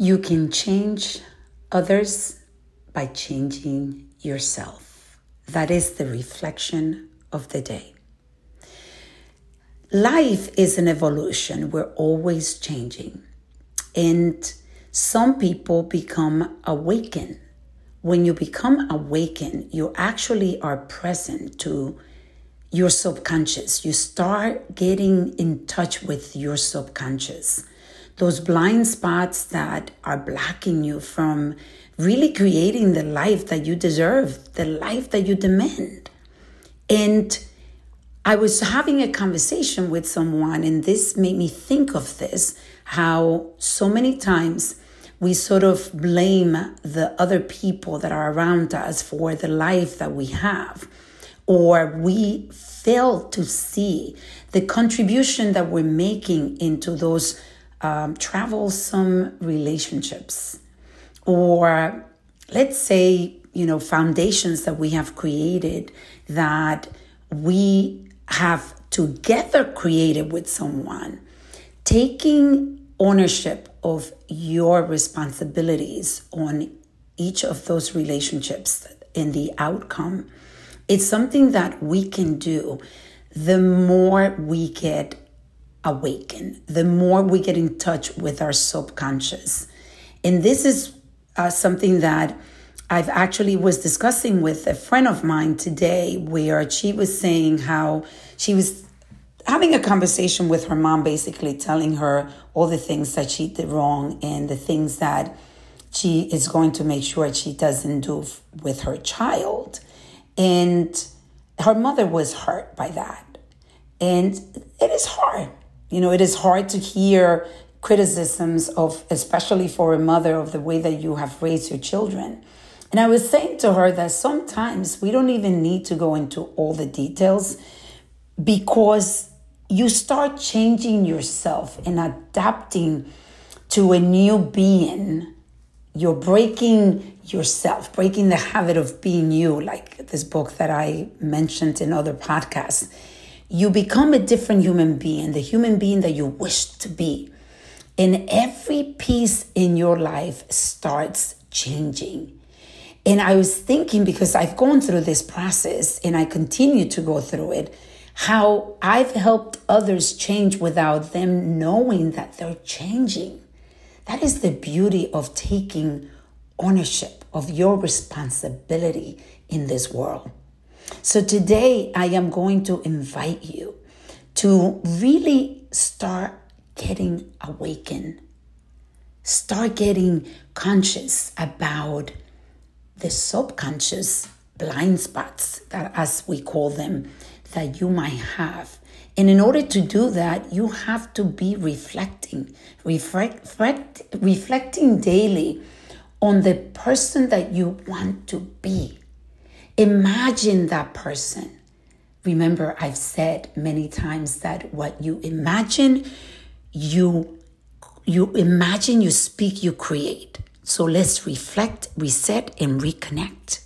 You can change others by changing yourself. That is the reflection of the day. Life is an evolution, we're always changing. And some people become awakened. When you become awakened, you actually are present to your subconscious. You start getting in touch with your subconscious. Those blind spots that are blocking you from really creating the life that you deserve, the life that you demand. And I was having a conversation with someone, and this made me think of this how so many times we sort of blame the other people that are around us for the life that we have or we fail to see the contribution that we're making into those um, relationships or let's say you know foundations that we have created that we have together created with someone taking ownership of your responsibilities on each of those relationships in the outcome it's something that we can do. The more we get awakened, the more we get in touch with our subconscious. And this is uh, something that I've actually was discussing with a friend of mine today where she was saying how she was having a conversation with her mom basically telling her all the things that she did wrong and the things that she is going to make sure she doesn't do with her child and her mother was hurt by that. And it is hard. You know, it is hard to hear criticisms of, especially for a mother, of the way that you have raised your children. And I was saying to her that sometimes we don't even need to go into all the details because you start changing yourself and adapting to a new being. You're breaking yourself, breaking the habit of being you, like this book that I mentioned in other podcasts. You become a different human being, the human being that you wish to be. And every piece in your life starts changing. And I was thinking, because I've gone through this process and I continue to go through it, how I've helped others change without them knowing that they're changing. That is the beauty of taking ownership of your responsibility in this world. So today I am going to invite you to really start getting awakened. Start getting conscious about the subconscious blind spots that as we call them that you might have. And in order to do that, you have to be reflecting, reflect, reflect reflecting daily on the person that you want to be. Imagine that person. Remember, I've said many times that what you imagine, you you imagine, you speak, you create. So let's reflect, reset, and reconnect.